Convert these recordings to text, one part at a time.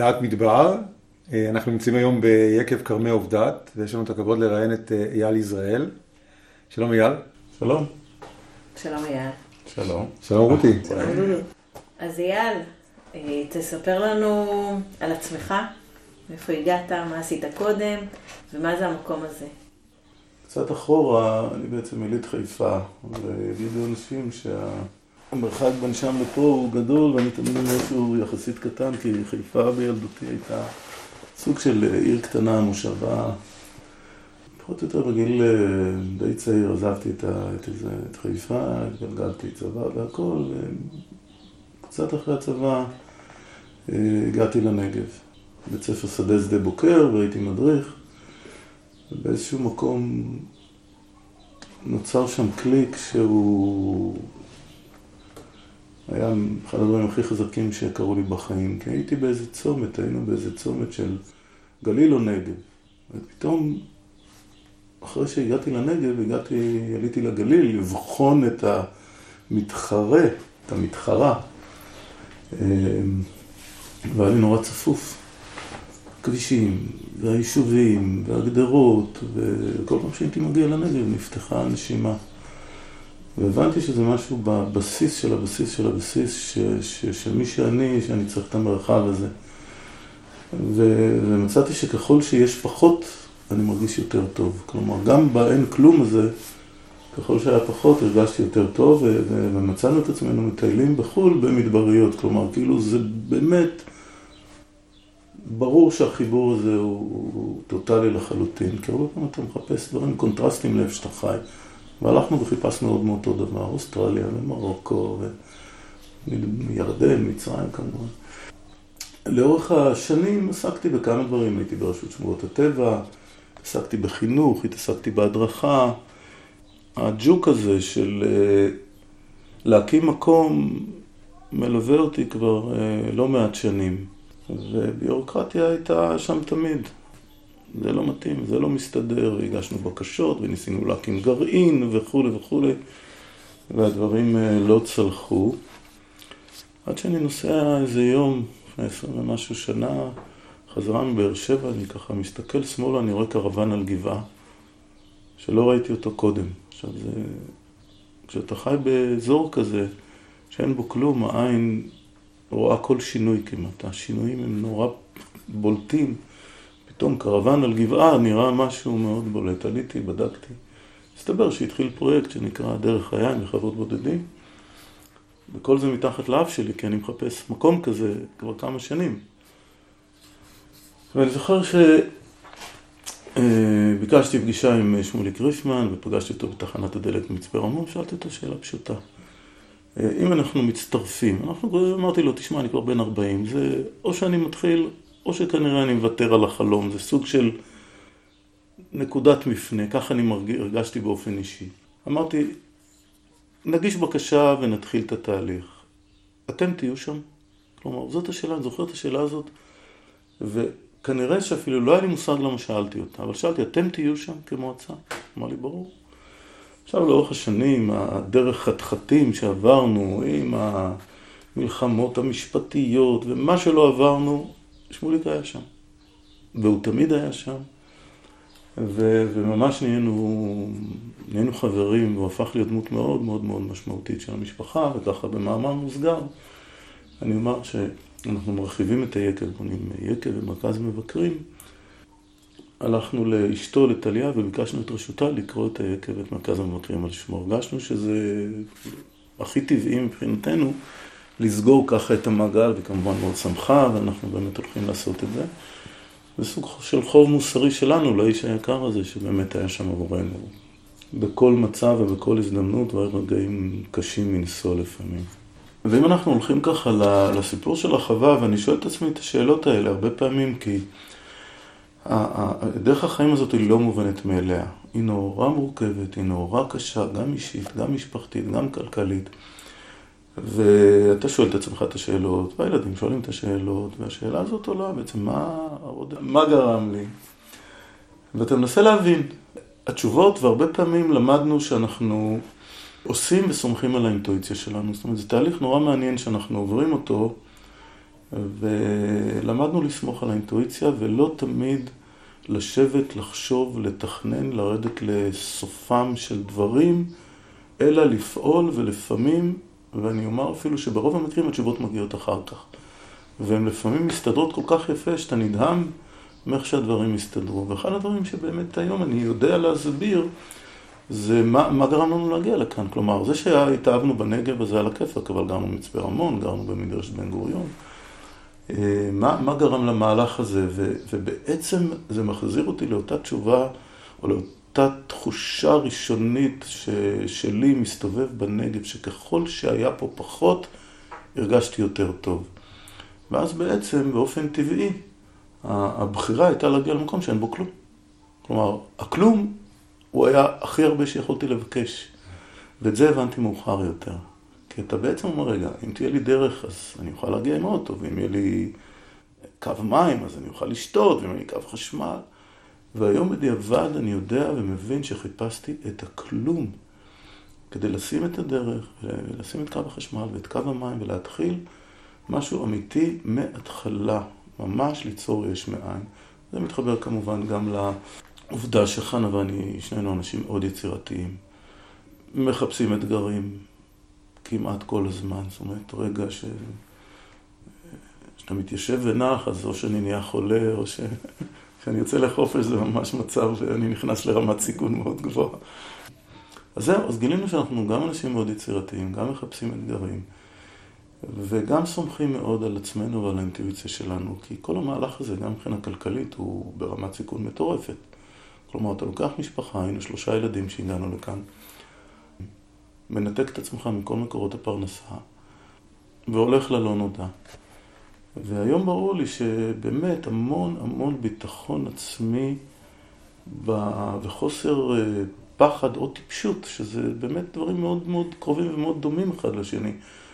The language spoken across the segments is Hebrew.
דעת מדבר. אנחנו נמצאים היום ביקב כרמי עובדת, ויש לנו את הכבוד לראיין את אייל יזרעאל. שלום אייל. שלום. שלום אייל. שלום. שלום רותי. אז אייל, תספר לנו על עצמך, מאיפה הגעת, מה עשית קודם, ומה זה המקום הזה. קצת אחורה, אני בעצם יליד חיפה, ויגידו אנשים שהמרחק בין שם לפה הוא גדול, ואני תמיד אומר שהוא יחסית קטן, כי חיפה בילדותי הייתה סוג של עיר קטנה, מושבה. פחות או יותר בגיל די צעיר עזבתי את, את, את חיפה, התגלגלתי צבא והכל, קצת אחרי הצבא הגעתי לנגב. בית ספר שדה שדה בוקר והייתי מדריך. ובאיזשהו מקום נוצר שם קליק שהוא היה אחד הדברים הכי חזקים שקרו לי בחיים, כי הייתי באיזה צומת, היינו באיזה צומת של גליל או נגב. ופתאום, אחרי שהגעתי לנגב, הגעתי, עליתי לגליל לבחון את המתחרה, את המתחרה. והיה לי נורא צפוף. הכבישים, והיישובים, והגדרות, וכל פעם שהייתי מגיע לנגב נפתחה הנשימה. והבנתי שזה משהו בבסיס של הבסיס של הבסיס, ש, ש, שמי שאני, שאני צריך את המרחב הזה. ו, ומצאתי שככל שיש פחות, אני מרגיש יותר טוב. כלומר, גם באין כלום הזה, ככל שהיה פחות, הרגשתי יותר טוב, ו, ומצאנו את עצמנו מטיילים בחו"ל במדבריות. כלומר, כאילו זה באמת... ברור שהחיבור הזה הוא, הוא טוטאלי לחלוטין, כי הרבה פעמים אתה מחפש דברים קונטרסטים לאיפה שאתה חי. והלכנו וחיפשנו עוד מאותו דבר, אוסטרליה ומרוקו וירדן, מצרים כמובן. לאורך השנים עסקתי בכמה דברים, הייתי ברשות שמורות הטבע, עסקתי בחינוך, התעסקתי בהדרכה. הג'וק הזה של להקים מקום מלווה אותי כבר לא מעט שנים. וביורוקרטיה הייתה שם תמיד. זה לא מתאים, זה לא מסתדר, הגשנו בקשות וניסינו להקים גרעין וכולי וכולי, והדברים לא צלחו. עד שאני נוסע איזה יום, לפני עשרים ומשהו שנה, חזרה מבאר שבע, אני ככה מסתכל שמאלה, אני רואה קרוון על גבעה, שלא ראיתי אותו קודם. עכשיו זה... כשאתה חי באזור כזה, שאין בו כלום, העין רואה כל שינוי כמעט. השינויים הם נורא בולטים. פתאום קרוון על גבעה נראה משהו מאוד בולט. עליתי, בדקתי. הסתבר שהתחיל פרויקט שנקרא דרך היין לחוות בודדים. וכל זה מתחת לאף שלי, כי אני מחפש מקום כזה כבר כמה שנים. ואני זוכר שביקשתי פגישה עם שמוליק ריפמן ופגשתי אותו בתחנת הדלק מצפה רמון, שאלתי אותו שאלה פשוטה. אם אנחנו מצטרפים, אנחנו, אמרתי לו, תשמע, אני כבר בן 40, זה או שאני מתחיל, או שכנראה אני מוותר על החלום, זה סוג של נקודת מפנה, ככה אני מרג... הרגשתי באופן אישי. אמרתי, נגיש בקשה ונתחיל את התהליך. אתם תהיו שם? כלומר, זאת השאלה, אני זוכר את השאלה הזאת, וכנראה שאפילו לא היה לי מושג למה שאלתי אותה, אבל שאלתי, אתם תהיו שם כמועצה? אמר לי, ברור. עכשיו לאורך השנים, הדרך חתחתים שעברנו עם המלחמות המשפטיות ומה שלא עברנו, שמוליק היה שם. והוא תמיד היה שם. ו- וממש נהיינו, נהיינו חברים, והוא הפך להיות דמות מאוד מאוד מאוד משמעותית של המשפחה, וככה במאמר מוסגר. אני אומר שאנחנו מרחיבים את היקב, בונים יקב ומרכז מבקרים. הלכנו לאשתו, לטליה, וביקשנו את רשותה לקרוא את היקב ואת מרכז המבקרים על שמו. הרגשנו שזה הכי טבעי מבחינתנו לסגור ככה את המעגל, וכמובן מאוד שמחה, ואנחנו באמת הולכים לעשות את זה. זה סוג של חוב מוסרי שלנו לאיש היקר הזה, שבאמת היה שם עבורנו. בכל מצב ובכל הזדמנות, והיו רגעים קשים מנשוא לפעמים. ואם אנחנו הולכים ככה לסיפור של החווה, ואני שואל את עצמי את השאלות האלה הרבה פעמים, כי... דרך החיים הזאת היא לא מובנת מאליה. היא נורא מורכבת, היא נורא קשה, גם אישית, גם משפחתית, גם כלכלית. ואתה שואל את עצמך את השאלות, והילדים שואלים את השאלות, והשאלה הזאת עולה בעצם, מה, מה גרם לי? ואתה מנסה להבין. התשובות, והרבה פעמים למדנו שאנחנו עושים וסומכים על האינטואיציה שלנו. זאת אומרת, זה תהליך נורא מעניין שאנחנו עוברים אותו. ולמדנו לסמוך על האינטואיציה ולא תמיד לשבת, לחשוב, לתכנן, לרדת לסופם של דברים, אלא לפעול ולפעמים, ואני אומר אפילו שברוב המקרים התשובות מגיעות אחר כך. והן לפעמים מסתדרות כל כך יפה שאתה נדהם מאיך שהדברים הסתדרו. ואחד הדברים שבאמת היום אני יודע להסביר זה מה, מה גרם לנו להגיע לכאן. כלומר, זה שהתאהבנו בנגב הזה על הכיפאק, אבל גרנו במצפה רמון, גרנו במדרש בן גוריון. אה, מה, מה גרם למהלך הזה? ו, ובעצם זה מחזיר אותי לאותה תשובה, או לאותה תחושה ראשונית ש, שלי מסתובב בנגב, שככל שהיה פה פחות, הרגשתי יותר טוב. ואז בעצם, באופן טבעי, הבחירה הייתה להגיע למקום שאין בו כלום. כלומר, הכלום הוא היה הכי הרבה שיכולתי לבקש. ואת זה הבנתי מאוחר יותר. כי אתה בעצם אומר, רגע, אם תהיה לי דרך, אז אני אוכל להגיע עם אוטו, ואם יהיה לי קו מים, אז אני אוכל לשתות, ואם יהיה לי קו חשמל. והיום בדיעבד אני יודע ומבין שחיפשתי את הכלום כדי לשים את הדרך, ולשים את קו החשמל ואת קו המים, ולהתחיל משהו אמיתי מההתחלה, ממש ליצור יש מאין. זה מתחבר כמובן גם לעובדה שחנה ואני, שנינו אנשים מאוד יצירתיים. מחפשים אתגרים כמעט כל הזמן, זאת אומרת, רגע ש... שאתה מתיישב ונח, אז או שאני נהיה חולה, או ש... כשאני יוצא לחופש זה ממש מצב שאני נכנס לרמת סיכון מאוד גבוהה. אז זהו, אז גילינו שאנחנו גם אנשים מאוד יצירתיים, גם מחפשים אתגרים. וגם סומכים מאוד על עצמנו ועל האינטואיציה שלנו, כי כל המהלך הזה, גם מבחינה כלכלית, הוא ברמת סיכון מטורפת. כלומר, אתה לוקח משפחה, היינו שלושה ילדים שהגענו לכאן, מנתק את עצמך מכל מקורות הפרנסה, והולך ללא נודע. והיום ברור לי שבאמת המון המון ביטחון עצמי וחוסר אה, פחד או טיפשות, שזה באמת דברים מאוד מאוד קרובים ומאוד דומים אחד לשני.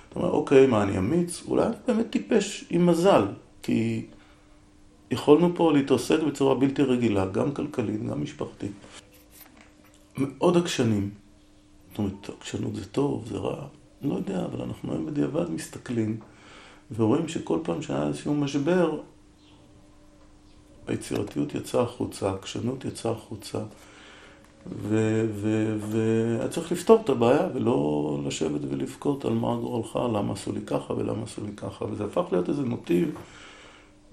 אתה אומר, אוקיי, מה, אני אמיץ? אולי אני באמת טיפש עם מזל, כי יכולנו פה להתעסק בצורה בלתי רגילה, גם כלכלית, גם משפחתית. מאוד עקשנים. זאת אומרת, עקשנות זה טוב, זה רע, לא יודע, אבל אנחנו היום בדיעבד מסתכלים ורואים שכל פעם שהיה איזשהו משבר, היצירתיות יצאה החוצה, העקשנות יצאה החוצה. והיה צריך לפתור את הבעיה ולא לשבת ולבכות על מה גורלך, למה עשו לי ככה ולמה עשו לי ככה, וזה הפך להיות איזה מוטיב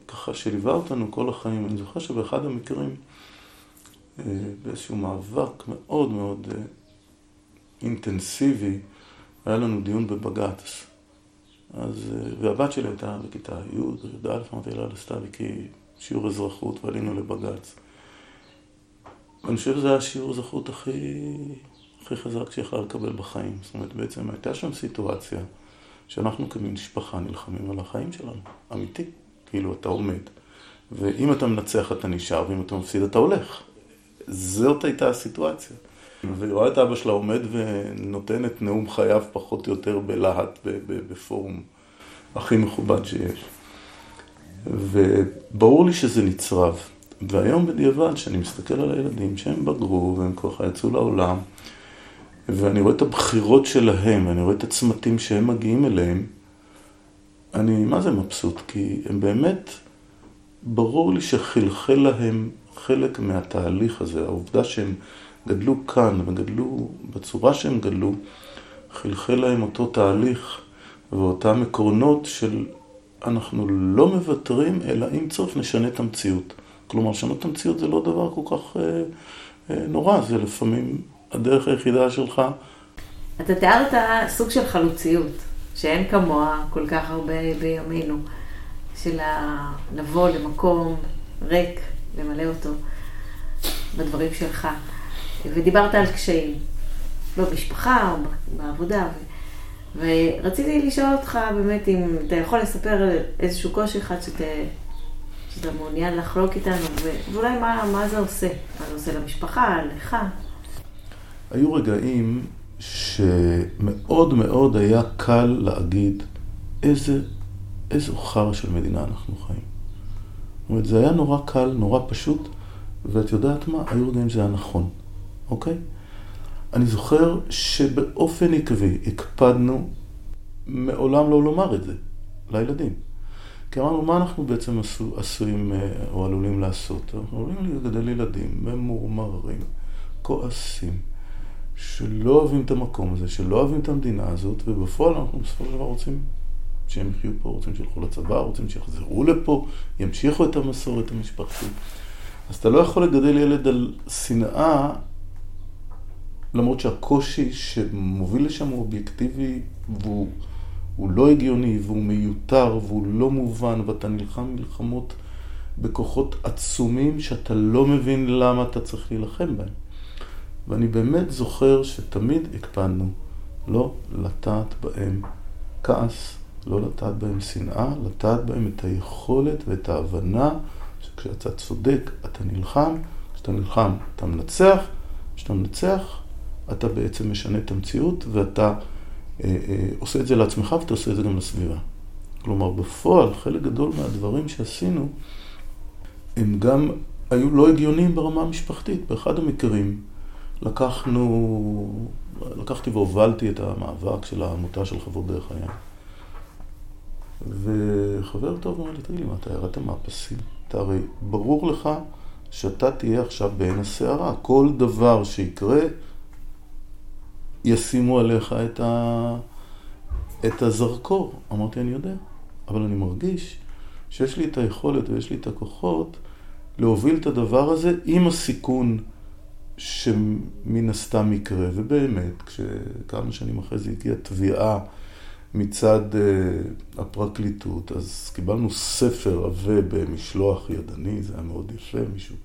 ככה שליווה אותנו כל החיים. אני זוכר שבאחד המקרים, אה, באיזשהו מאבק מאוד מאוד אה, אינטנסיבי, היה לנו דיון בבג"ץ. אז, אה, והבת שלי הייתה בכיתה י', י"א, אמרתי לה, עשתה לי שיעור אזרחות ועלינו לבג"ץ. ואני חושב שזה היה השיעור זכות הכי, הכי חזק שיכולה לקבל בחיים. זאת אומרת, בעצם הייתה שם סיטואציה שאנחנו כמשפחה נלחמים על החיים שלנו, אמיתי. כאילו, אתה עומד, ואם אתה מנצח אתה נשאר, ואם אתה מפסיד אתה הולך. זאת הייתה הסיטואציה. והיא רואה את אבא שלה עומד ונותן את נאום חייו פחות או יותר בלהט בפורום הכי מכובד שיש. וברור לי שזה נצרב. והיום בדיעבד, כשאני מסתכל על הילדים שהם בגרו והם ככה יצאו לעולם, ואני רואה את הבחירות שלהם, ואני רואה את הצמתים שהם מגיעים אליהם, אני מה זה מבסוט, כי הם באמת, ברור לי שחלחל להם חלק מהתהליך הזה, העובדה שהם גדלו כאן וגדלו בצורה שהם גדלו, חלחל להם אותו תהליך ואותם עקרונות של אנחנו לא מוותרים, אלא אם צורך נשנה את המציאות. כלומר, לשנות את המציאות זה לא דבר כל כך אה, אה, נורא, זה לפעמים הדרך היחידה שלך. אתה תיארת סוג של חלוציות, שאין כמוה כל כך הרבה בימינו, של לבוא למקום ריק, למלא אותו בדברים שלך. ודיברת על קשיים, במשפחה או בעבודה. ורציתי לשאול אותך באמת אם אתה יכול לספר איזשהו קושי אחד שאתה... שאתה מעוניין לחלוק איתנו, ואולי מה, מה זה עושה? מה זה עושה למשפחה, לך? היו רגעים שמאוד מאוד היה קל להגיד איזה, איזו חרא של מדינה אנחנו חיים. זאת אומרת, זה היה נורא קל, נורא פשוט, ואת יודעת מה? היו רגעים שזה היה נכון, אוקיי? אני זוכר שבאופן עקבי הקפדנו מעולם לא לומר את זה לילדים. כי אמרנו, מה אנחנו בעצם עשו, עשויים אה, או עלולים לעשות? אנחנו עלולים לגדל ילדים ממורמרים, כועסים, שלא אוהבים את המקום הזה, שלא אוהבים את המדינה הזאת, ובפועל אנחנו בסופו של דבר רוצים שהם יחיו פה, רוצים שילכו לצבא, רוצים שיחזרו לפה, ימשיכו את המסורת המשפחתית. אז אתה לא יכול לגדל ילד על שנאה, למרות שהקושי שמוביל לשם הוא אובייקטיבי והוא לא הגיוני והוא מיותר והוא לא מובן ואתה נלחם מלחמות בכוחות עצומים שאתה לא מבין למה אתה צריך להילחם בהם. ואני באמת זוכר שתמיד הקפדנו לא לטעת בהם כעס, לא לטעת בהם שנאה, לטעת בהם את היכולת ואת ההבנה שכשאתה צודק אתה נלחם, כשאתה נלחם אתה מנצח, כשאתה מנצח אתה בעצם משנה את המציאות ואתה אה, אה, עושה את זה לעצמך ואתה עושה את זה גם לסביבה. כלומר, בפועל, חלק גדול מהדברים שעשינו, הם גם היו לא הגיוניים ברמה המשפחתית. באחד המקרים לקחנו, לקחתי והובלתי את המאבק של העמותה של חברות דרך הים. וחבר טוב אמר לי, תגיד לי, מה, אתה ירדת מהפסים? אתה הרי ברור לך שאתה תהיה עכשיו בעין הסערה. כל דבר שיקרה, ישימו עליך את, ה... את הזרקור. אמרתי, אני יודע, אבל אני מרגיש שיש לי את היכולת ויש לי את הכוחות להוביל את הדבר הזה עם הסיכון שמן הסתם יקרה. ובאמת, כשכמה שנים אחרי זה הגיעה תביעה מצד uh, הפרקליטות, אז קיבלנו ספר עבה במשלוח ידני, זה היה מאוד יפה, מישהו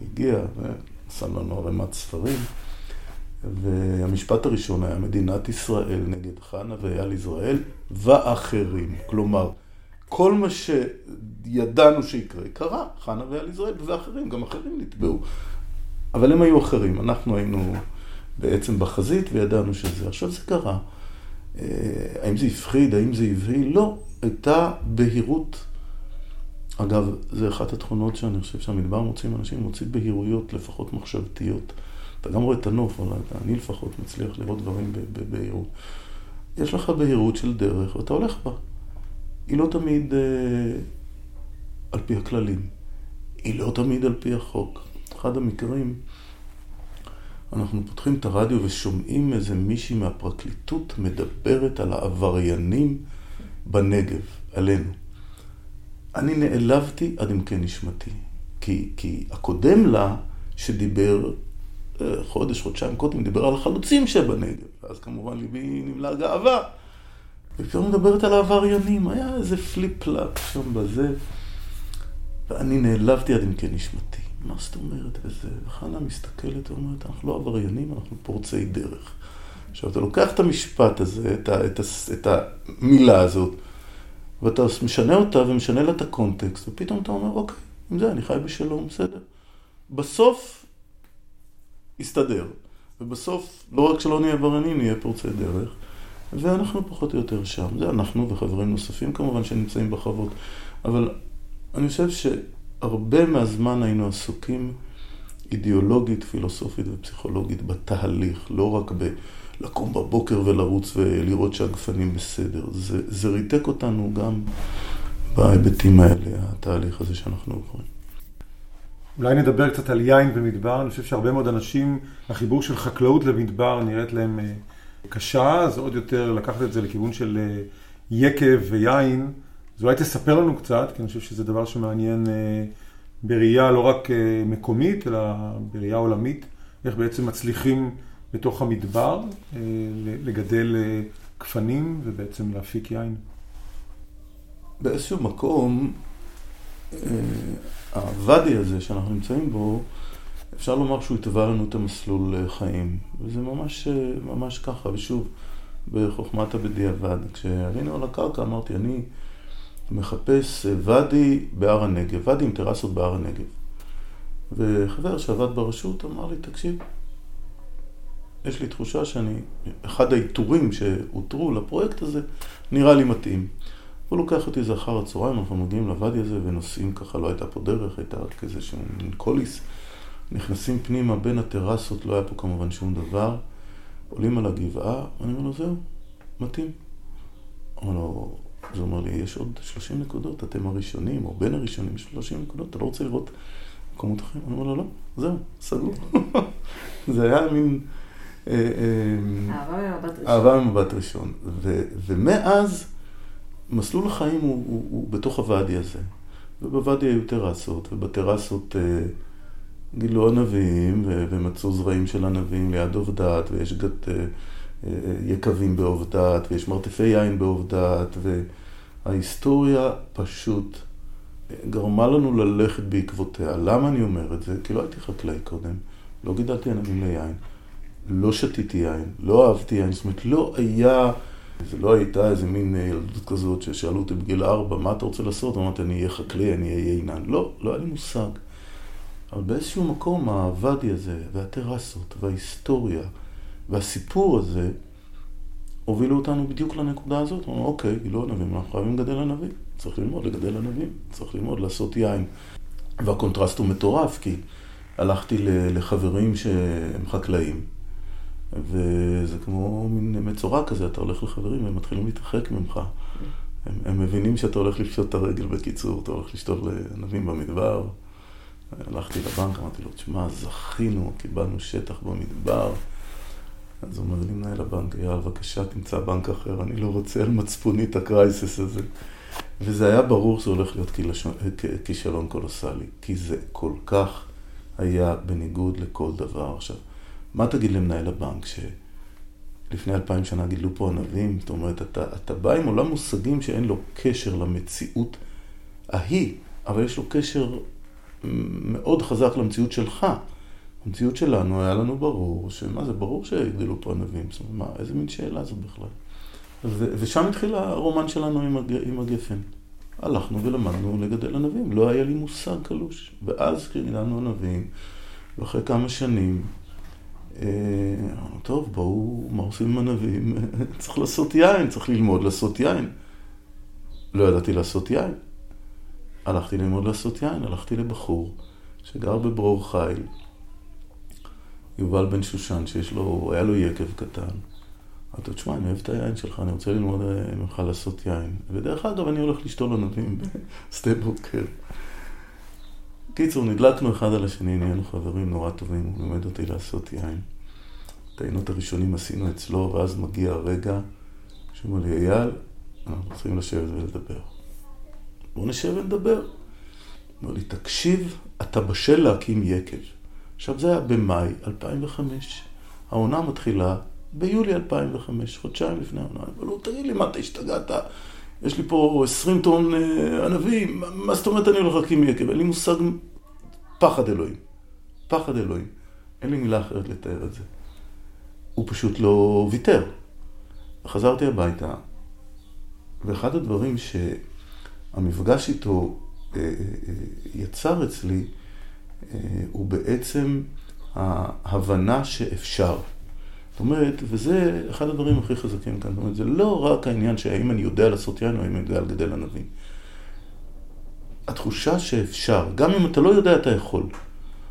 הגיע ושם לנו ערימת ספרים. והמשפט הראשון היה מדינת ישראל נגד חנה ואייל יזרעאל ואחרים. כלומר, כל מה שידענו שיקרה, קרה. חנה ואייל יזרעאל ואחרים, גם אחרים נתבעו. אבל הם היו אחרים, אנחנו היינו בעצם בחזית וידענו שזה. עכשיו זה קרה. אה, האם זה הפחיד, האם זה הבהיל? לא. הייתה בהירות. אגב, זה אחת התכונות שאני חושב שהמדבר מוצאים אנשים, מוצאים בהירויות, לפחות מחשבתיות. אתה גם רואה את הנוף, אבל אני לפחות מצליח לראות דברים בבהירות. יש לך בהירות של דרך ואתה הולך בה. היא לא תמיד אה, על פי הכללים, היא לא תמיד על פי החוק. אחד המקרים, אנחנו פותחים את הרדיו ושומעים איזה מישהי מהפרקליטות מדברת על העבריינים בנגב, עלינו. אני נעלבתי עד עמקי נשמתי, כי, כי הקודם לה, שדיבר, חודש, חודשיים קודם, דיבר על החלוצים שבנגב. אז כמובן ליבי נמלא גאווה. ופתאום מדברת על העבריינים, היה איזה פליפ-פלאפ שם בזה. ואני נעלבתי עד עמקי נשמתי. מה זאת אומרת? וזה, וחנה מסתכלת ואומרת, אנחנו לא עבריינים, אנחנו פורצי דרך. עכשיו, אתה לוקח את המשפט הזה, את, ה, את, ה, את המילה הזאת, ואתה משנה אותה ומשנה לה את הקונטקסט, ופתאום אתה אומר, אוקיי, עם זה אני חי בשלום, בסדר. בסוף יסתדר. ובסוף, לא רק שלא נהיה עבריינים, נהיה פורצי דרך. ואנחנו פחות או יותר שם. זה אנחנו וחברים נוספים כמובן שנמצאים בחוות. אבל אני חושב שהרבה מהזמן היינו עסוקים אידיאולוגית, פילוסופית ופסיכולוגית בתהליך, לא רק בלקום בבוקר ולרוץ ולראות שהגפנים בסדר. זה, זה ריתק אותנו גם בהיבטים האלה, התהליך הזה שאנחנו עוברים. אולי נדבר קצת על יין ומדבר, אני חושב שהרבה מאוד אנשים, החיבור של חקלאות למדבר נראית להם אה, קשה, אז עוד יותר לקחת את זה לכיוון של אה, יקב ויין. אז אולי תספר לנו קצת, כי אני חושב שזה דבר שמעניין אה, בראייה לא רק מקומית, אלא בראייה עולמית, איך בעצם מצליחים בתוך המדבר לגדל גפנים ובעצם להפיק יין. באיזשהו מקום, הוואדי הזה שאנחנו נמצאים בו, אפשר לומר שהוא התווה לנו את המסלול חיים. וזה ממש, ממש ככה, ושוב, בחוכמת הבדיעבד. כשעלינו על הקרקע אמרתי, אני מחפש ואדי בהר הנגב, ואדי עם טרסות בהר הנגב. וחבר שעבד ברשות אמר לי, תקשיב, יש לי תחושה שאני, אחד האיתורים שהותרו לפרויקט הזה, נראה לי מתאים. הוא לוקח אותי איזה אחר הצהריים, אנחנו מגיעים לוואדי הזה ונוסעים ככה, לא הייתה פה דרך, הייתה רק איזה שהוא קוליס. נכנסים פנימה בין הטרסות, לא היה פה כמובן שום דבר. עולים על הגבעה, אני אומר לו, זהו, מתאים. אומר לו, אז הוא אמר לי, יש עוד 30 נקודות, אתם הראשונים, או בין הראשונים, יש 30 נקודות, אתה לא רוצה לראות מקומות אחרים? אני אומר לו, לא, זהו, סגור. זה היה מין... אה, אה, אהבה ממבט ראשון. אהבה ממבט ראשון. ומאז, מסלול החיים הוא, הוא, הוא בתוך הוואדי הזה. ובוואדי היו טרסות, ובטרסות אה, גילו ענבים, ומצאו זרעים של ענבים ליד עובדת, ויש גת, אה, אה, יקבים בעובדת, ויש מרתפי יין בעובדת, וההיסטוריה פשוט גרמה לנו ללכת בעקבותיה. למה אני אומר את זה? כי לא הייתי חקלאי קודם, לא גידלתי ענבים ליין, לא שתיתי יין, לא אהבתי יין, זאת אומרת, לא היה... זה לא הייתה איזה מין ילדות כזאת ששאלו אותי בגיל ארבע, מה אתה רוצה לעשות? אמרתי, אני אהיה חקלאי, אני אהיה עינן. לא, לא היה לי מושג. אבל באיזשהו מקום הוואדי הזה, והטרסות, וההיסטוריה, והסיפור הזה, הובילו אותנו בדיוק לנקודה הזאת. אמרנו, אוקיי, גילו ענבים, אנחנו חייבים לגדל ענבים. צריך ללמוד לגדל ענבים, צריך ללמוד לעשות יין. והקונטרסט הוא מטורף, כי הלכתי לחברים שהם חקלאים, וזה כמו מין מצורע כזה, אתה הולך לחברים והם מתחילים להתרחק ממך. הם, הם מבינים שאתה הולך לפשוט את הרגל בקיצור, אתה הולך לשתות לענבים במדבר. הלכתי לבנק, אמרתי לו, תשמע, זכינו, קיבלנו שטח במדבר. אז הוא אומר לי, מנהל הבנק, יאללה, בבקשה, תמצא בנק אחר, אני לא רוצה על מצפוני את הקרייסס הזה. וזה היה ברור שזה הולך להיות כישלון קולוסלי, כי זה כל כך היה בניגוד לכל דבר. עכשיו, מה תגיד למנהל הבנק, שלפני אלפיים שנה גידלו פה ענבים? זאת אומרת, אתה, אתה בא עם עולם מושגים שאין לו קשר למציאות ההיא, אבל יש לו קשר מאוד חזק למציאות שלך. המציאות שלנו, היה לנו ברור, שמה זה, ברור שיגדלו פה ענבים. זאת אומרת, מה, איזה מין שאלה זו בכלל? ו- ושם התחיל הרומן שלנו עם, הג- עם הגפן. הלכנו ולמדנו לגדל ענבים, לא היה לי מושג קלוש. ואז כשגידלנו ענבים, ואחרי כמה שנים, אה, טוב, בואו, מה עושים עם ענבים? צריך לעשות יין, צריך ללמוד לעשות יין. לא ידעתי לעשות יין. הלכתי ללמוד לעשות יין, הלכתי לבחור שגר בברור חיל, יובל בן שושן, שיש לו, היה לו יקב קטן. אמרתי לו, תשמע, אני אוהב את היין שלך, אני רוצה ללמוד אה, ממך לעשות יין. ודרך אגב, אני הולך לשתול ענבים בשדה בוקר. קיצור, נדלקנו אחד על השני, נהיינו חברים נורא טובים, הוא לימד אותי לעשות יין. את העינות הראשונים עשינו אצלו, ואז מגיע הרגע שאומר לי, אייל, אנחנו צריכים לשבת ולדבר. בוא נשב ונדבר. אומר לי, תקשיב, אתה בשל להקים יקב. עכשיו, זה היה במאי 2005. העונה מתחילה ביולי 2005, חודשיים לפני העונה. אבל הוא, תגיד לי, מה, אתה השתגעת? יש לי פה 20 טון אה, ענבים, מה זאת אומרת אני הולך להקים יקב? אין לי מושג פחד אלוהים. פחד אלוהים. אין לי מילה אחרת לתאר את זה. הוא פשוט לא ויתר. חזרתי הביתה, ואחד הדברים שהמפגש איתו אה, אה, יצר אצלי, הוא בעצם ההבנה שאפשר. זאת אומרת, וזה אחד הדברים הכי חזקים כאן, זאת אומרת, זה לא רק העניין שהאם אני יודע לעשות יין או האם אני יודע לגדל ענבים. התחושה שאפשר, גם אם אתה לא יודע, אתה יכול.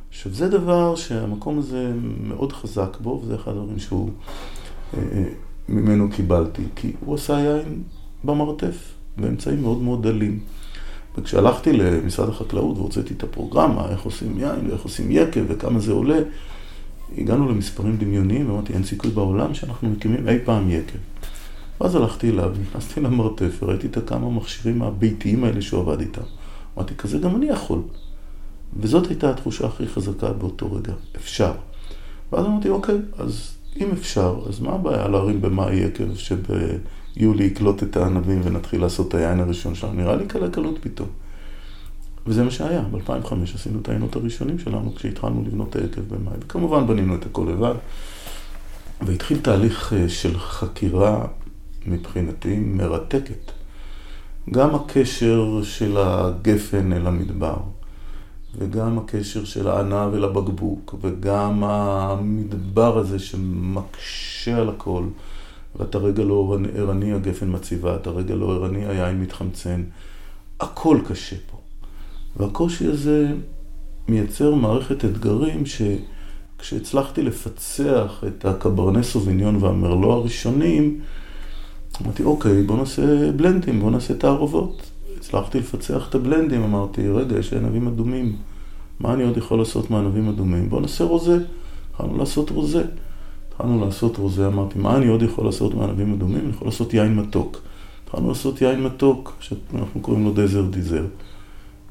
עכשיו, זה דבר שהמקום הזה מאוד חזק בו, וזה אחד הדברים שהוא, אה, אה, ממנו קיבלתי, כי הוא עשה יין במרתף, באמצעים מאוד מאוד דלים. וכשהלכתי למשרד החקלאות והוצאתי את הפרוגרמה, איך עושים יין ואיך עושים יקב וכמה זה עולה, הגענו למספרים דמיוניים, ואמרתי, אין סיכוי בעולם שאנחנו מקימים אי פעם יקב. ואז הלכתי אליו, נכנסתי למרתף, וראיתי את הכמה מכשירים הביתיים האלה שהוא עבד איתם. אמרתי, כזה גם אני יכול. וזאת הייתה התחושה הכי חזקה באותו רגע, אפשר. ואז אמרתי, אוקיי, אז אם אפשר, אז מה הבעיה להרים במאי יקב שביולי יקלוט את הענבים ונתחיל לעשות את היין הראשון שלנו? נראה לי קלה קלות פתאום. וזה מה שהיה, ב-2005 עשינו את העיינות הראשונים שלנו כשהתחלנו לבנות את היקב במאי. וכמובן בנינו את הכל לבד. והתחיל תהליך אה, של חקירה מבחינתי מרתקת. גם הקשר של הגפן אל המדבר, וגם הקשר של הענב אל הבקבוק, וגם המדבר הזה שמקשה על הכל, ואתה רגע לא ערני, הגפן מציבה, אתה רגע לא ערני, היין מתחמצן. הכל קשה פה. והקושי הזה מייצר מערכת אתגרים שכשהצלחתי לפצח את הקברנס סוביניון והמרלו הראשונים, אמרתי, אוקיי, בוא נעשה בלנדים, בוא נעשה תערובות. הצלחתי לפצח את הבלנדים, אמרתי, רגע, יש ענבים אדומים, מה אני עוד יכול לעשות מענבים אדומים? בוא נעשה רוזה. התחלנו לעשות רוזה. התחלנו לעשות רוזה, אמרתי, מה אני עוד יכול לעשות מענבים אדומים? אני יכול לעשות יין מתוק. התחלנו לעשות יין מתוק, שאנחנו קוראים לו דזר דיזר.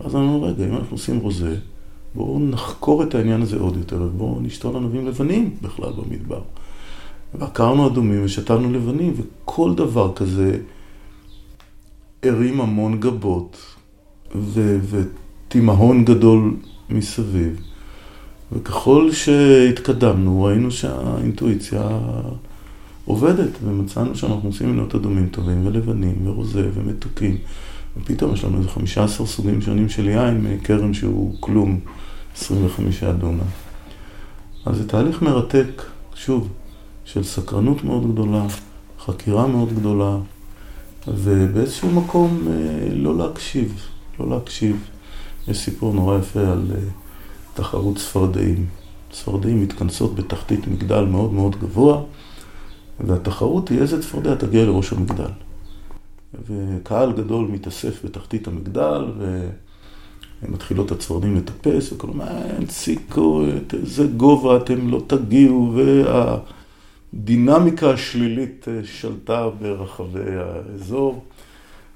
ואז אמרנו, רגע, אם אנחנו עושים רוזה, בואו נחקור את העניין הזה עוד יותר, ובואו נשתול ענבים לבנים בכלל במדבר. ועקרנו אדומים ושתלנו לבנים, וכל דבר כזה הרים המון גבות ותימהון גדול מסביב. וככל שהתקדמנו, ראינו שהאינטואיציה עובדת, ומצאנו שאנחנו עושים מנות אדומים טובים, ולבנים, ורוזה, ומתוקים. ופתאום יש לנו איזה 15 סוגים שונים של יין מכרם שהוא כלום, 25 דונם. אז זה תהליך מרתק, שוב, של סקרנות מאוד גדולה, חקירה מאוד גדולה, ובאיזשהו מקום אה, לא להקשיב, לא להקשיב. יש סיפור נורא יפה על אה, תחרות צפרדעים. צפרדעים מתכנסות בתחתית מגדל מאוד מאוד גבוה, והתחרות היא איזה צפרדע תגיע לראש המגדל. וקהל גדול מתאסף בתחתית המגדל, ומתחילות הצפרדעים לטפס, וכלום, אין סיכוי, איזה גובה אתם לא תגיעו, והדינמיקה השלילית אה, שלטה ברחבי האזור.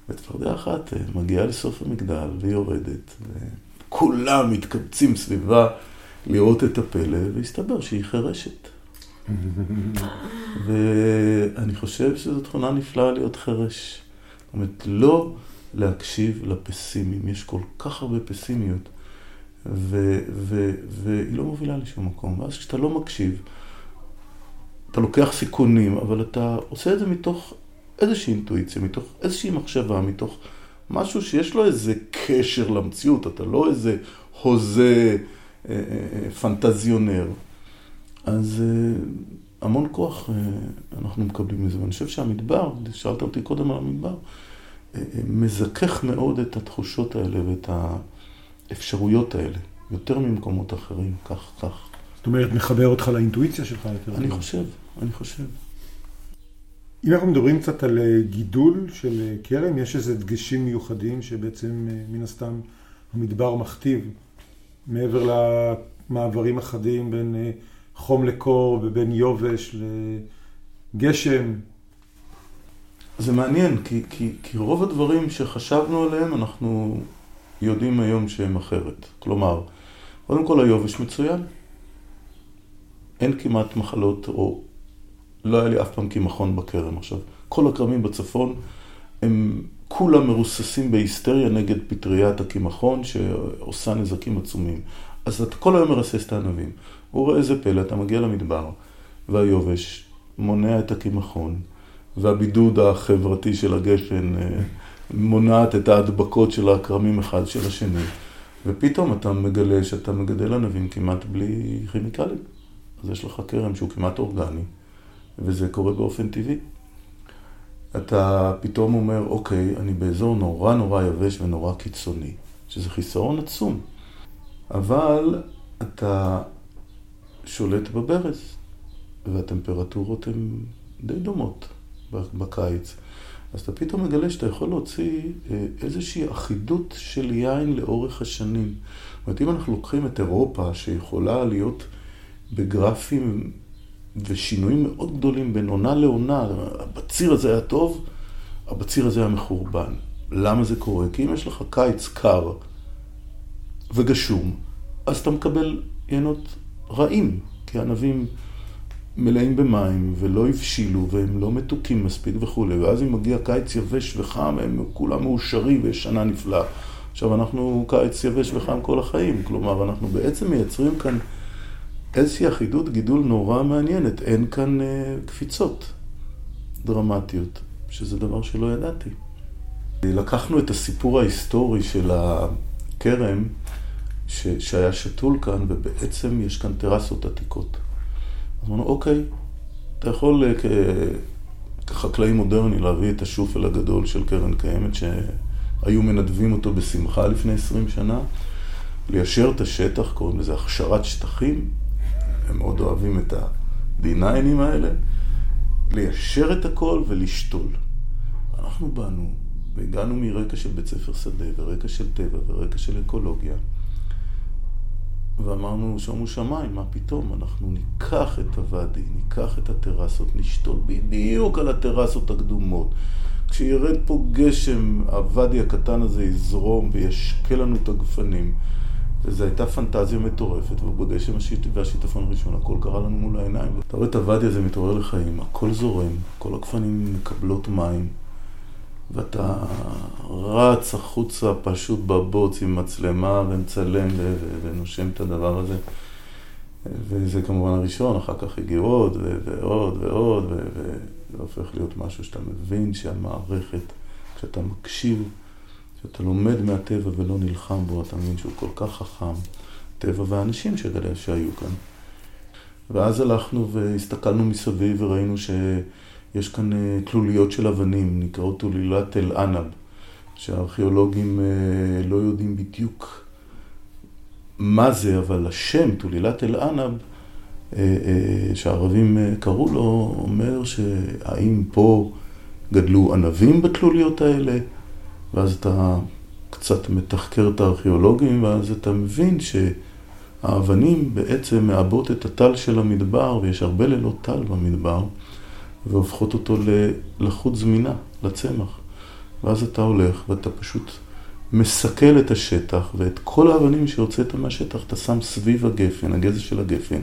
וצפרדע אחת אה, מגיעה לסוף המגדל והיא יורדת, וכולם מתקבצים סביבה לראות את הפלא, והסתבר שהיא חירשת. ואני חושב שזו תכונה נפלאה להיות חירש. זאת אומרת, לא להקשיב לפסימים. יש כל כך הרבה פסימיות, ו- ו- והיא לא מובילה לשום מקום. ואז כשאתה לא מקשיב, אתה לוקח סיכונים, אבל אתה עושה את זה מתוך איזושהי אינטואיציה, מתוך איזושהי מחשבה, מתוך משהו שיש לו איזה קשר למציאות, אתה לא איזה הוזה אה, אה, אה פנטזיונר. אז אה, המון כוח אה, אנחנו מקבלים מזה, ואני חושב שהמדבר, שאלת אותי קודם על המדבר, אה, אה, מזכך מאוד את התחושות האלה ואת האפשרויות האלה, יותר ממקומות אחרים, כך, כך. זאת אומרת, מחבר אותך לאינטואיציה שלך יותר. אני חושב, אני חושב. אם אנחנו מדברים קצת על גידול של כרם, יש איזה דגשים מיוחדים שבעצם מן הסתם המדבר מכתיב, מעבר למעברים החדים בין חום לקור ובין יובש לגשם. זה מעניין, כי, כי, כי רוב הדברים שחשבנו עליהם, אנחנו יודעים היום שהם אחרת. כלומר, קודם כל היובש מצוין. אין כמעט מחלות או לא היה לי אף פעם קמחון בכרם עכשיו. כל הכרמים בצפון הם כולם מרוססים בהיסטריה נגד פטריית הקמחון שעושה נזקים עצומים. אז אתה כל היום מרסס את הענבים. הוא רואה איזה פלא, אתה מגיע למדבר, והיובש מונע את הקמחון, והבידוד החברתי של הגפן אה, מונעת את ההדבקות של הכרמים אחד של השני, ופתאום אתה מגלה שאתה מגדל ענבים כמעט בלי כימיקלים. אז יש לך כרם שהוא כמעט אורגני. וזה קורה באופן טבעי. אתה פתאום אומר, אוקיי, אני באזור נורא נורא יבש ונורא קיצוני, שזה חיסרון עצום. אבל אתה שולט בברז, והטמפרטורות הן די דומות בקיץ. אז אתה פתאום מגלה שאתה יכול להוציא אה, איזושהי אחידות של יין לאורך השנים. זאת אומרת, אם אנחנו לוקחים את אירופה, שיכולה להיות בגרפים ושינויים מאוד גדולים בין עונה לעונה. הבציר הזה היה טוב, הבציר הזה היה מחורבן. למה זה קורה? כי אם יש לך קיץ קר וגשום, אז אתה מקבל ינות רעים, כי הענבים מלאים במים ולא הבשילו והם לא מתוקים מספיק וכולי, ואז אם מגיע קיץ יבש וחם, הם כולם מאושרים ויש שנה נפלאה. עכשיו אנחנו קיץ יבש וחם כל החיים, כלומר אנחנו בעצם מייצרים כאן איזושהי אחידות גידול נורא מעניינת, אין כאן אה, קפיצות דרמטיות, שזה דבר שלא ידעתי. לקחנו את הסיפור ההיסטורי של הכרם ש, שהיה שתול כאן, ובעצם יש כאן טרסות עתיקות. אז אמרנו, אוקיי, אתה יכול אה, כ... כחקלאי מודרני להביא את השופל הגדול של קרן קיימת, שהיו מנדבים אותו בשמחה לפני 20 שנה, ליישר את השטח, קוראים לזה הכשרת שטחים, הם מאוד אוהבים את ה-D9ים האלה, ליישר את הכל ולשתול. אנחנו באנו והגענו מרקע של בית ספר שדה, ורקע של טבע, ורקע של אקולוגיה. ואמרנו, שומו שמיים, מה פתאום? אנחנו ניקח את הוואדי, ניקח את הטרסות, נשתול בדיוק על הטרסות הקדומות. כשירד פה גשם, הוואדי הקטן הזה יזרום וישקה לנו את הגפנים. וזו הייתה פנטזיה מטורפת, ובגשם והשיטפון הראשון הכל קרה לנו מול העיניים. אתה רואה את הוואדי הזה מתעורר לחיים, הכל זורם, כל הגפנים מקבלות מים. ואתה רץ החוצה פשוט בבוץ עם מצלמה ומצלם ונושם את הדבר הזה. וזה כמובן הראשון, אחר כך הגיעו עוד ועוד ועוד, וזה הופך להיות משהו שאתה מבין שהמערכת, כשאתה מקשיב, כשאתה לומד מהטבע ולא נלחם בו, אתה מבין שהוא כל כך חכם, טבע והאנשים שגדל שהיו כאן. ואז הלכנו והסתכלנו מסביב וראינו ש... יש כאן אה, תלוליות של אבנים, נקראות תולילת אל-ענב, שהארכיאולוגים אה, לא יודעים בדיוק מה זה, אבל השם, תולילת אל-ענב, אה, שהערבים קראו לו, אומר שהאם פה גדלו ענבים בתלוליות האלה, ואז אתה קצת מתחקר את הארכיאולוגים, ואז אתה מבין שהאבנים בעצם מעבות את הטל של המדבר, ויש הרבה לילות טל במדבר. והופכות אותו ללחות זמינה, לצמח. ואז אתה הולך ואתה פשוט מסכל את השטח, ואת כל האבנים שהוצאת מהשטח אתה שם סביב הגפן, הגזע של הגפן.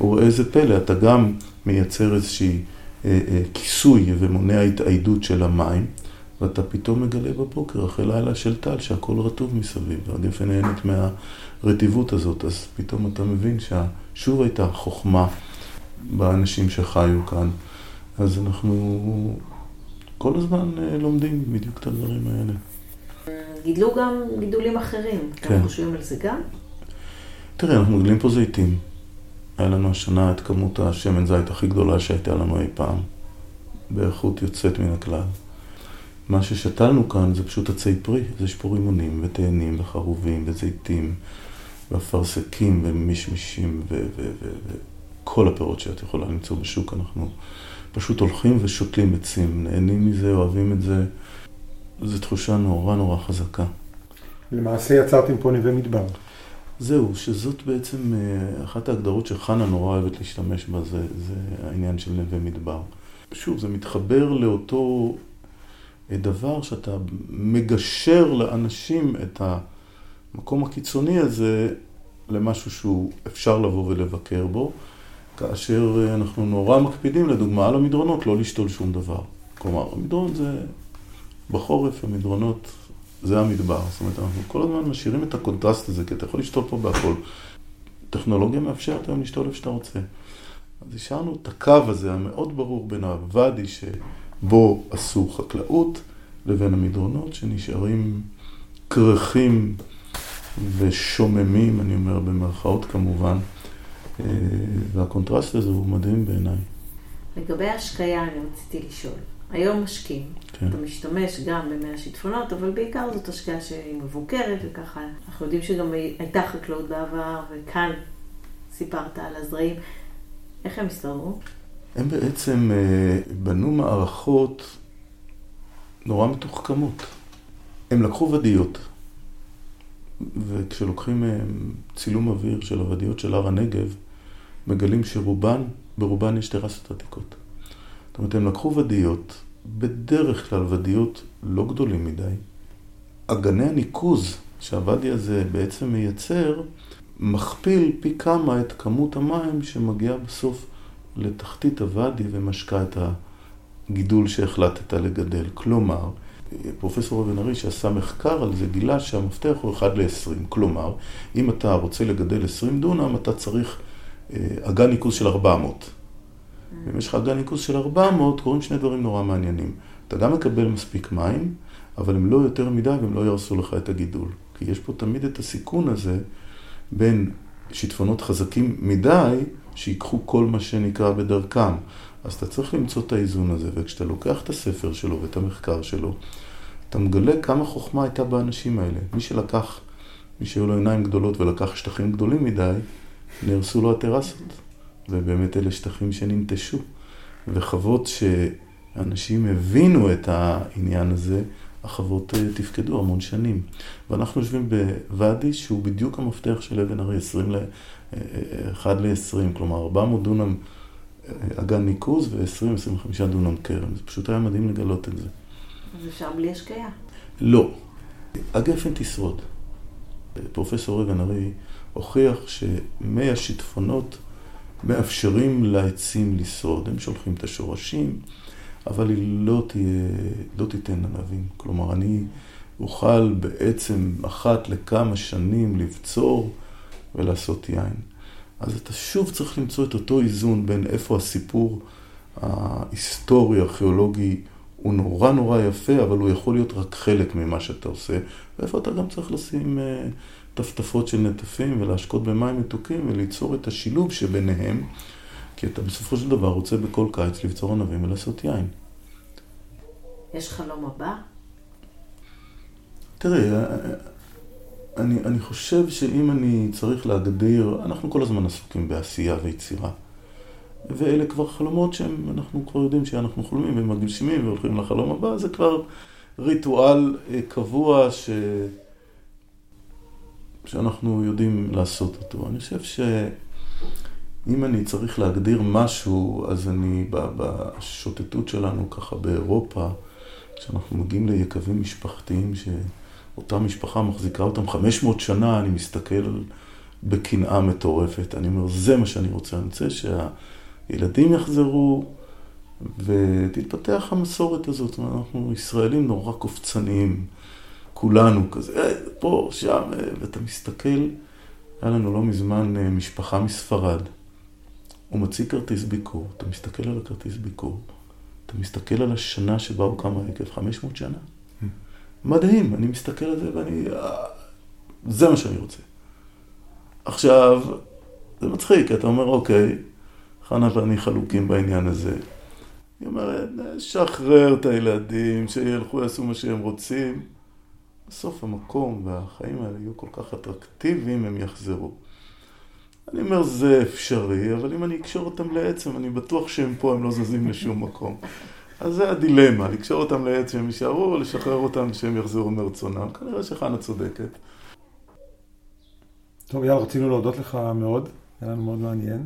וראה איזה פלא, אתה גם מייצר איזושהי אה, אה, כיסוי ומונע התאיידות של המים, ואתה פתאום מגלה בבוקר, אחרי לילה של טל, שהכל רטוב מסביב, והגפן נהנית מהרטיבות הזאת, אז פתאום אתה מבין ששוב הייתה חוכמה באנשים שחיו כאן. אז אנחנו כל הזמן אה, לומדים בדיוק את הדברים האלה. גידלו גם גידולים אחרים. כן. אתם חושבים על זה גם? תראה, אנחנו מגדלים פה זיתים. היה לנו השנה את כמות השמן זית הכי גדולה שהייתה לנו אי פעם, באיכות יוצאת מן הכלל. מה ששתלנו כאן זה פשוט עצי פרי, אז יש פה רימונים ותאנים וחרובים וזיתים ואפרסקים ומישמישים וכל הפירות שאת יכולה למצוא בשוק אנחנו פשוט הולכים ושותלים עצים, נהנים מזה, אוהבים את זה. זו תחושה נורא נורא חזקה. למעשה יצרתם פה נווה מדבר. זהו, שזאת בעצם אה, אחת ההגדרות שחנה נורא אוהבת להשתמש בה, זה, זה העניין של נווה מדבר. שוב, זה מתחבר לאותו אה, דבר שאתה מגשר לאנשים את המקום הקיצוני הזה למשהו שהוא אפשר לבוא ולבקר בו. כאשר אה, אנחנו נורא מקפידים, לדוגמה, על המדרונות, לא לשתול שום דבר. כלומר, המדרון זה, בחורף המדרונות זה המדבר. זאת אומרת, אנחנו כל הזמן משאירים את הקונטרסט הזה, כי אתה יכול לשתול פה בהכל. טכנולוגיה מאפשרת היום לשתול איפה שאתה רוצה. אז השארנו את הקו הזה המאוד ברור בין הוואדי שבו עשו חקלאות, לבין המדרונות שנשארים קירחים ושוממים, אני אומר במרכאות כמובן. אה, והקונטרסט הזה הוא מדהים בעיניי. לגבי השקיה אני רציתי לשאול. היום משקים, כן. אתה משתמש גם במי השיטפונות, אבל בעיקר זאת השקיה שהיא מבוקרת וככה. אנחנו יודעים שגם הייתה חקלאות בעבר, וכאן סיפרת על הזרעים. איך הם הסתדרו? הם בעצם אה, בנו מערכות נורא מתוחכמות. הם לקחו ודיות, וכשלוקחים אה, צילום אוויר של הוודיות של הר הנגב, מגלים שרובן, ברובן יש טרסות עתיקות. זאת אומרת, הם לקחו ודיות, בדרך כלל ודיות לא גדולים מדי. אגני הניקוז שהוואדי הזה בעצם מייצר, מכפיל פי כמה את כמות המים שמגיעה בסוף לתחתית הוואדי ומשקה את הגידול שהחלטת לגדל. כלומר, פרופסור אבן ארי שעשה מחקר על זה גילה שהמפתח הוא 1 ל-20. כלומר, אם אתה רוצה לגדל 20 דונם, אתה צריך אגן ניקוז של 400. ואם יש לך אגן ניקוז של 400, קורים שני דברים נורא מעניינים. אתה גם מקבל מספיק מים, אבל הם לא יותר מדי והם לא יהרסו לך את הגידול. כי יש פה תמיד את הסיכון הזה בין שיטפונות חזקים מדי, שיקחו כל מה שנקרא בדרכם. אז אתה צריך למצוא את האיזון הזה, וכשאתה לוקח את הספר שלו ואת המחקר שלו, אתה מגלה כמה חוכמה הייתה באנשים האלה. מי שלקח, מי שהיו לו עיניים גדולות ולקח שטחים גדולים מדי, נהרסו לו הטרסות. ובאמת אלה שטחים שננטשו. וחוות אנשים הבינו את העניין הזה, החוות אה, תפקדו המון שנים. ואנחנו יושבים בוואדי שהוא בדיוק המפתח של אבן ארי, 20 ל... 1 ל-20, כלומר 400 דונם אגן ניקוז ו-20-25 דונם כרם. זה פשוט היה מדהים לגלות את זה. אז אפשר בלי השקיה. לא. הגפן תשרוד. פרופסור אבן ארי הוכיח שמי השיטפונות מאפשרים לעצים לשרוד. הם שולחים את השורשים, אבל היא לא, תהיה, לא תיתן ענבים. כלומר, אני אוכל בעצם אחת לכמה שנים לבצור ולעשות יין. אז אתה שוב צריך למצוא את אותו איזון בין איפה הסיפור ההיסטורי, הארכיאולוגי, הוא נורא נורא יפה, אבל הוא יכול להיות רק חלק ממה שאתה עושה, ואיפה אתה גם צריך לשים uh, טפטפות של נטפים ולהשקות במים מתוקים וליצור את השילוב שביניהם, כי אתה בסופו של דבר רוצה בכל קיץ לבצור ענבים ולעשות יין. יש חלום הבא? תראי, אני, אני חושב שאם אני צריך להגדיר, אנחנו כל הזמן עסוקים בעשייה ויצירה. ואלה כבר חלומות שאנחנו כבר יודעים שאנחנו חולמים ומגשימים והולכים לחלום הבא, זה כבר ריטואל אה, קבוע ש... שאנחנו יודעים לעשות אותו. אני חושב שאם אני צריך להגדיר משהו, אז אני בשוטטות שלנו ככה באירופה, כשאנחנו מגיעים ליקבים משפחתיים ש... אותה משפחה מחזיקה אותם 500 שנה, אני מסתכל בקנאה מטורפת. אני אומר, זה מה שאני רוצה. אני רוצה שהילדים יחזרו ותתפתח המסורת הזאת. אנחנו ישראלים נורא קופצניים, כולנו כזה, אה, פה, שם, אה, ואתה מסתכל, היה לנו לא מזמן אה, משפחה מספרד. הוא מציג כרטיס ביקור, אתה מסתכל על הכרטיס ביקור, אתה מסתכל על השנה שבה הוקם העקב, 500 שנה. מדהים, אני מסתכל על זה ואני... זה מה שאני רוצה. עכשיו, זה מצחיק, אתה אומר, אוקיי, חנה ואני חלוקים בעניין הזה. היא אומרת, שחרר את הילדים, שילכו, יעשו מה שהם רוצים. בסוף המקום והחיים האלה יהיו כל כך אטרקטיביים, הם יחזרו. אני אומר, זה אפשרי, אבל אם אני אקשור אותם לעצם, אני בטוח שהם פה, הם לא זזים לשום מקום. אז זה הדילמה, לקשור אותם לעץ שהם יישארו, או לשחרר אותם שהם יחזרו מרצונם. כנראה שחנה צודקת. טוב, יאללה, רצינו להודות לך מאוד, היה לנו מאוד מעניין.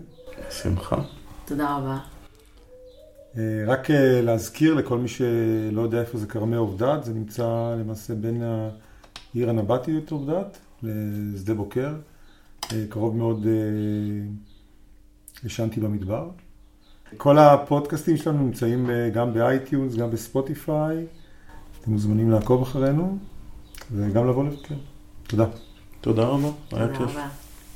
שמחה. תודה רבה. אה, רק אה, להזכיר לכל מי שלא יודע איפה זה כרמי עובדת, זה נמצא למעשה בין העיר הנבטיות עובדת לשדה בוקר, אה, קרוב מאוד לשנתי במדבר. כל הפודקאסטים שלנו נמצאים גם ב iTunes, גם ב Spotify. אתם מוזמנים לעקוב אחרינו וגם לבוא לבקר. תודה. תודה רבה, היה כיף.